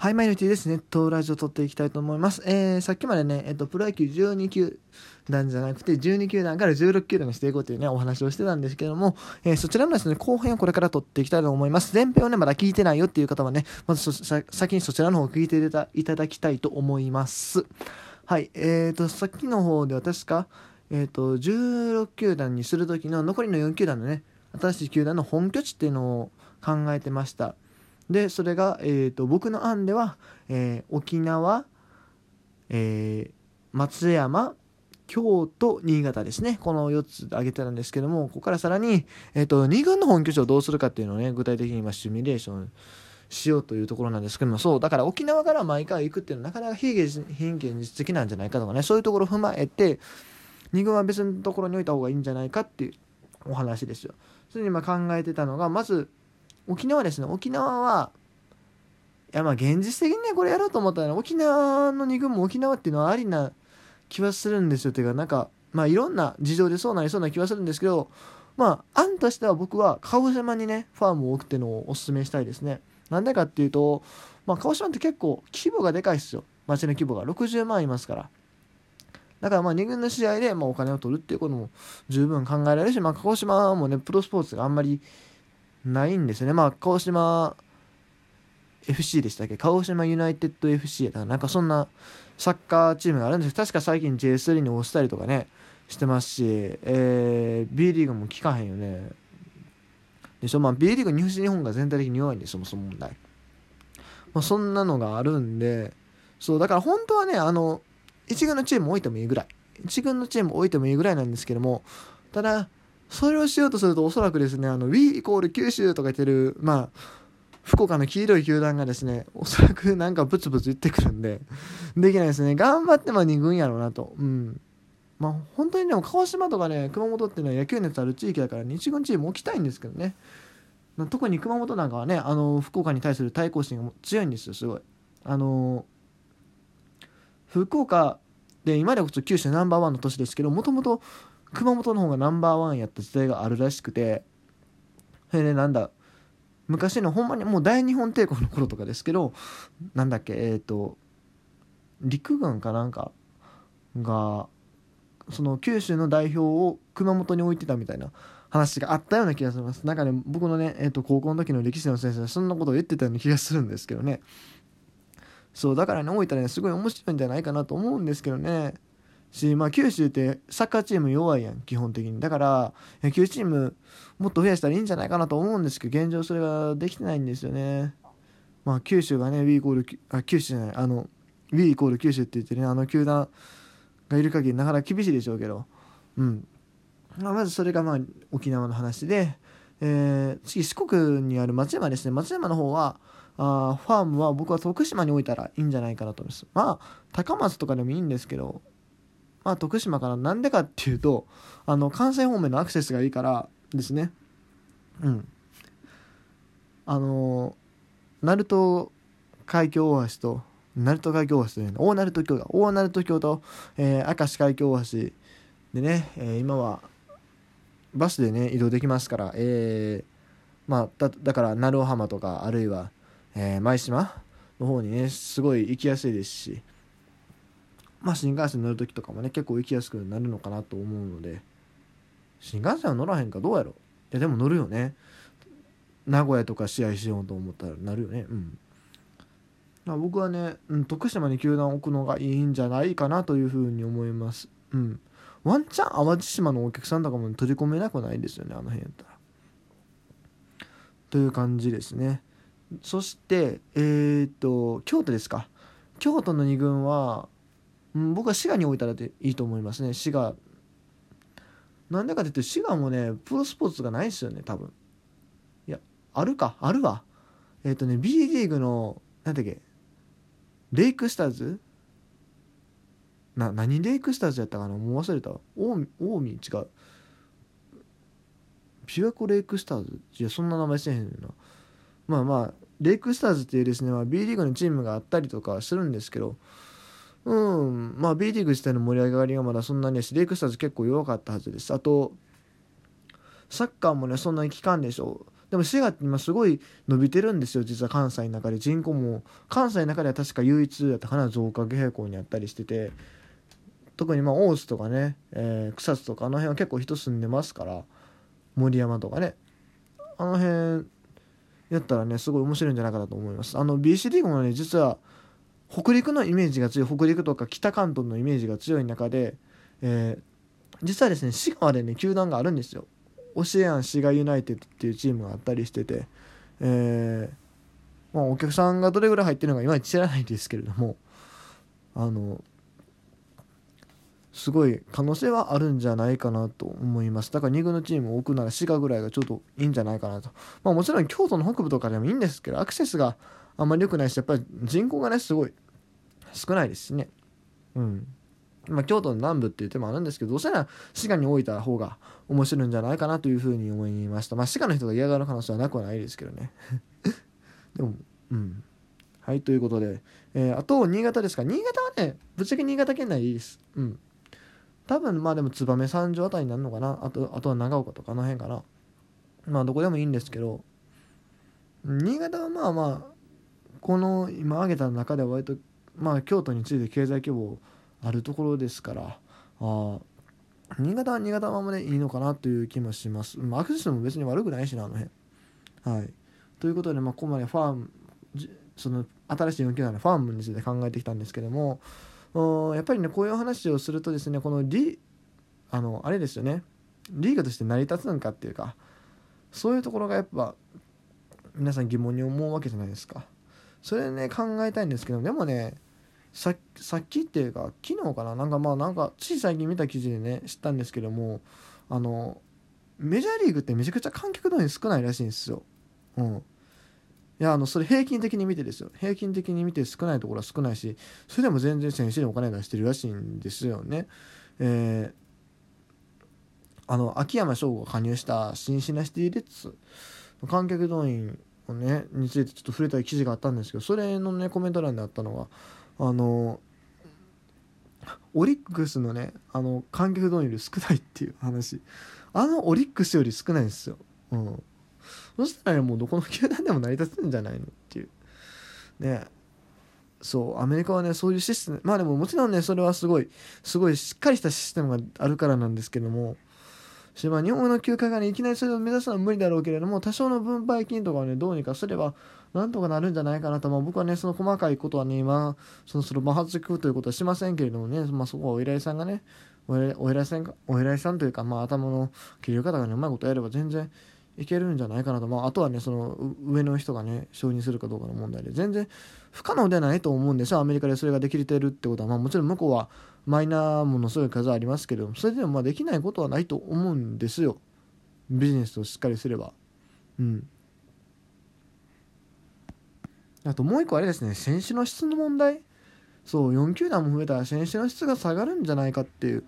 はい、マイノリティですね。とラジオ撮っていきたいと思います。えー、さっきまでね、えっと、プロ野球12球団じゃなくて、12球団から16球団にしていこうというね、お話をしてたんですけども、えー、そちらのですね、後編をこれから撮っていきたいと思います。前編をね、まだ聞いてないよっていう方はね、まず先にそちらの方を聞いていただきたいと思います。はい、えーと、さっきの方では確か、えーと、16球団にするときの残りの4球団のね、新しい球団の本拠地っていうのを考えてました。でそれが、えーと、僕の案では、えー、沖縄、えー、松山京都新潟ですねこの4つ挙げてたんですけどもここからさらに、えーと、2軍の本拠地をどうするかっていうのをね具体的に今シミュレーションしようというところなんですけどもそうだから沖縄から毎回行くっていうのはなかなか非現実的なんじゃないかとかねそういうところを踏まえて2軍は別のところに置いた方がいいんじゃないかっていうお話ですよ。それに今考えてたのがまず沖縄ですね。沖縄はいやまあ現実的にねこれやろうと思ったら沖縄の2軍も沖縄っていうのはありな気はするんですよ。ていうかなんかまあいろんな事情でそうなりそうな気はするんですけどまあ案としては僕は鹿児島にねファームを置くっていうのをお勧めしたいですね。なんでかっていうとまあ鹿児島って結構規模がでかいですよ。町の規模が。60万いますから。だからまあ2軍の試合でまお金を取るっていうことも十分考えられるし、まあ、鹿児島もねプロスポーツがあんまりないんですね。まあ、鹿児島 FC でしたっけ？鹿児島ユナイテッド FC やったなんかそんなサッカーチームがあるんですけど確か最近 J3 に押したりとかね、してますし、えー、B リーグも効かへんよね。でしょ？まあ B リーグ西日本が全体的に弱いんでそもそも問題。まあ、そんなのがあるんで、そう、だから本当はね、あの、1軍のチーム置いてもいいぐらい。1軍のチーム置いてもいいぐらいなんですけども、ただ、それをしようとするとおそらくですねあの Wii イコール九州とか言ってるまあ福岡の黄色い球団がですねおそらくなんかブツブツ言ってくるんでできないですね。頑張っても2軍やろうなと。うん。まあ本当にでも鹿児島とかね熊本っていうのは野球熱ある地域だから日軍チーム置きたいんですけどね。特に熊本なんかはねあの福岡に対する対抗心が強いんですよすごい。あの福岡で今でこそ九州ナンバーワンの都市ですけどもともと熊本の方がナンバーワンやった時代があるらしくてそれでなんだ昔のほんまにもう大日本帝国の頃とかですけどなんだっけえっ、ー、と陸軍かなんかがその九州の代表を熊本に置いてたみたいな話があったような気がします。なんかね僕のね、えー、と高校の時の歴史の先生はそんなことを言ってたような気がするんですけどね。そうだからね置いたらねすごい面白いんじゃないかなと思うんですけどね。し、まあ、九州ってサッカーチーム弱いやん基本的に。だから野球チームもっと増やしたらいいんじゃないかなと思うんですけど現状それができてないんですよね。まあ九州がね W イコールあ九州じゃないあの W イコール九州って言ってねあの球団がいる限りなかなか厳しいでしょうけど。うん。まあ、まずそれがまあ沖縄の話で、えー、次四国にある松山ですね。松山の方はあファームは僕は徳島に置いたらいいんじゃないかなと思います。まあ高松とかでもいいんですけどまあ、徳島からなんでかっていうとあの関西方面のアクセスがいいからですね。うん。あの鳴門海峡大橋と鳴門海峡大橋というの大鳴門橋だ。大鳴門橋と、えー、明石海峡大橋でね、えー、今はバスでね移動できますからえー、まあだだから鳴尾浜とかあるいは、えー、舞島の方にねすごい行きやすいですし。まあ新幹線乗る時とかもね結構行きやすくなるのかなと思うので。新幹線は乗らへんかどうやろいやでも乗るよね。名古屋とか試合しようと思ったらなるよね。うん、僕はね、うん、徳島に球団置くのがいいんじゃないかなというふうに思います。うん。ワンチャン淡路島のお客さんとかも取り込めなくないですよねあの辺やったら。という感じですね。そしてえー、っと京都ですか。京都の2軍はうん、僕は滋賀に置いたらでいいと思いますね。滋賀。なんでかって言って滋賀もねプロスポーツがないですよね多分。いやあるか？あるわ。えっ、ー、とね B リーグのなんだっけ？レイクスターズ？な何レイクスターズやったかな？もう忘れた近江違う。琵琶湖レイクスターズ？いやそんな名前してへんな。まあまあレイクスターズっていうですね、まあ、B リーグのチームがあったりとかするんですけど。うん、まあ B リーグ自体の盛り上がりがまだそんなにしレイクスターズ結構弱かったはずです。あとサッカーもねそんなに効かんでしょう。でも滋賀って今すごい伸びてるんですよ実は関西の中で。人口も関西の中では確か唯一やったかな増加傾向にあったりしてて。特にまあ大津とかね、えー、草津とかあの辺は結構人住んでますから森山とかね。あの辺やったらねすごい面白いんじゃないかなと思います。あの BC リーグもね実は北陸のイメージが強い北陸とか北関東のイメージが強い中で、えー、実はですね滋賀までね球団があるんですよ。オシエアン滋賀ユナイテッドっていうチームがあったりしてて、えー、まあ、お客さんがどれぐらい入ってるのかいまいち知らないですけれどもあのすごい可能性はあるんじゃないかなと思います。だから2軍のチームを置くなら滋賀ぐらいがちょっといいんじゃないかなと。まあもちろん京都の北部とかでもいいんですけどアクセスがあんまり良くないしやっぱり人口がねすごい少ないですしね。うん。まあ、京都の南部っていう手もあるんですけどどうせなら滋賀に置いた方が面白いんじゃないかなというふうに思いました。まあ滋賀の人が嫌がる可能性はなくはないですけどね。でもうん。はいということで、えー、あと新潟ですか？新潟はねぶっちゃけ新潟県内でいいです。うん。多分まあでも燕三条あたりになるのかな？あとあとは長岡とかあの辺かな。まあどこでもいいんですけど。新潟はまあまあこの今挙げた中では割とまあ京都について経済規模あるところですからあ新潟は新潟ままでいいのかなという気もします、まあ、アクセスも別に悪くないしなあの辺。はい。ということでまあここまでファームその新しい4球団のファームについて考えてきたんですけどもやっぱりねこういう話をするとですねこのリあのあれですよね。リーグとして成り立つのかっていうかそういうところがやっぱ皆さん疑問に思うわけじゃないですか。それね考えたいんですけどでもねさっきっていうか昨日かななんかまあなんかつい最近見た記事でね知ったんですけどもあのメジャーリーグってめちゃくちゃ観客動員少ないらしいんですよ。うん、いやあのそれ平均的に見てですよ平均的に見て少ないところは少ないしそれでも全然選手にお金出してるらしいんですよね。えー、あの秋山翔吾が加入したシンシナシティレッツ観客動員をねについてちょっと触れた記事があったんですけどそれのねコメント欄であったのがあのオリックスのねあの観客動員より少ないっていう話。あのオリックスより少ないんですよ、うん、そしたら、もうどこの球団でも成り立つんじゃないのっていう。ね。そうアメリカはねそういうシステムまあでももちろんねそれはすごいすごいしっかりしたシステムがあるからなんですけどもしま日本の球界がねいきなりそれを目指すのは無理だろうけれども多少の分配金とかをねどうにかすればなんとかなるんじゃないかなと、まあ、僕はねその細かいことはね今そのその摩発くということはしませんけれどもね、まあ、そこはお依頼さんがねお偉いさんお偉いさんというか、まあ、頭の切り方がねうまいことやれば全然いけるんじゃないかなと、まあ、あとはねその上の人がね承認するかどうかの問題で全然不可能ではないと思うんですよ。アメリカでそれができてるってことは、まあ、もちろん向こうはマイナーものすごい数ありますけどそれでもまあできないことはないと思うんですよ。ビジネスをしっかりすれば。うん。あともう一個あれですね。選手の質の問題。そう4球団も増えたら選手の質が下がるんじゃないかっていう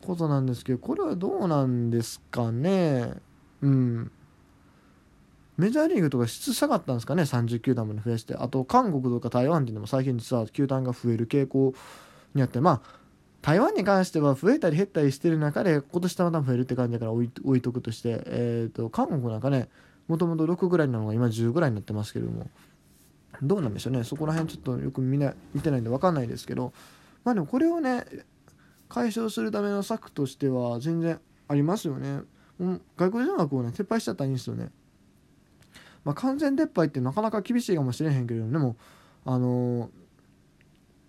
ことなんですけどこれはどうなんですかね。うん。メジャーリーグとか質下がったんですかね。30球団まで増やして。あと韓国とか台湾っていうのも最近実は球団が増える傾向にあってまあ台湾に関しては増えたり減ったりしてる中で今年たまたま増えるって感じだから置い置いとくとして、えーと、韓国なんかねもともと6ぐらいなのが今10ぐらいになってますけどもどうなんでしょうねそこら辺ちょっとよく見な見てないんで分かんないですけどまあでもこれをね解消するための策としては全然ありますよね。外国人枠をね撤廃しちゃったらいいんですよね。まあ、完全撤廃ってなかなか厳しいかもしれへんけどでもあのー、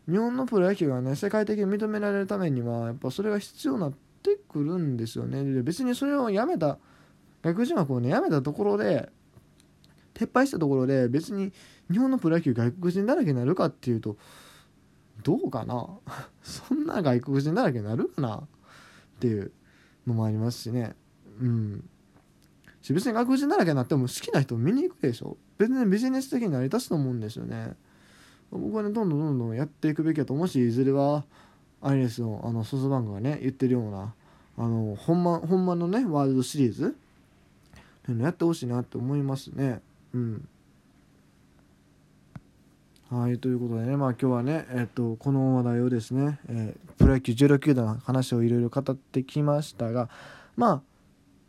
日本のプロ野球がね世界的に認められるためにはやっぱそれが必要になってくるんですよね。で別にそれをやめた外国人枠をねやめたところで撤廃したところで別に日本のプロ野球外国人だらけになるかっていうとどうかな？そんな外国人だらけになるかな？っていうのもありますしね。うん。別に外国人だらけになっても好きな人見に行くでしょ。別にビジネス的に成り立つと思うんですよね。僕はねどんどんどんどんやっていくべきだともしいずれはあれですよあのソフトバンクがね言ってるようなあの本番本番のねワールドシリーズ。やってほしいなって思いますね。うん。はいということでねまあ今日はねえっとこの話題をですね、えー、プロ野球16球団の話をいろいろ語ってきましたがまあ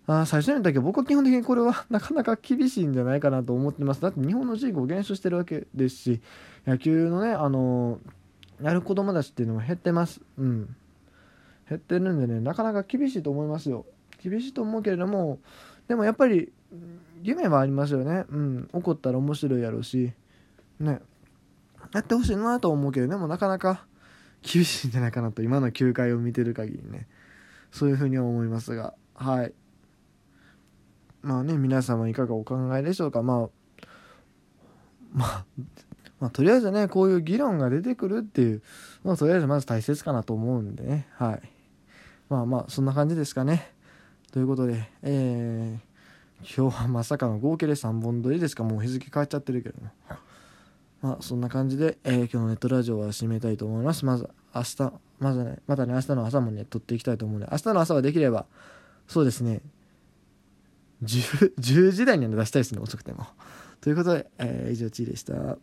あ最初に言ったけど僕は基本的にこれは なかなか厳しいんじゃないかなと思ってます。だって日本の人口減少してるわけですし野球のねあのやる子供たちっていうのも減ってます。うん。減ってるんでねなかなか厳しいと思いますよ。厳しいと思うけれどもでもやっぱり夢はありますよね。うん。怒ったら面白いやろうしね。やってほしいなと思うけどでもなかなか厳しいんじゃないかなと今の球界を見てる限りね。そういうふうには思いますが。はい。まあね皆様いかがお考えでしょうか。まあまあまあ、とりあえずねこういう議論が出てくるっていうのはとりあえずまず大切かなと思うんでね。はい。まあまあそんな感じですかね。ということでえー、今日はまさかの合計で3本撮りですか。もう日付変わっちゃってるけどもまあそんな感じで、えー、今日のネットラジオは締めたいと思います。まず明日まずねまたね明日の朝もね撮っていきたいと思うので明日の朝はできればそうですね。10, 10時台には出したいですね遅くても。ということで、えー、以上ちいでした。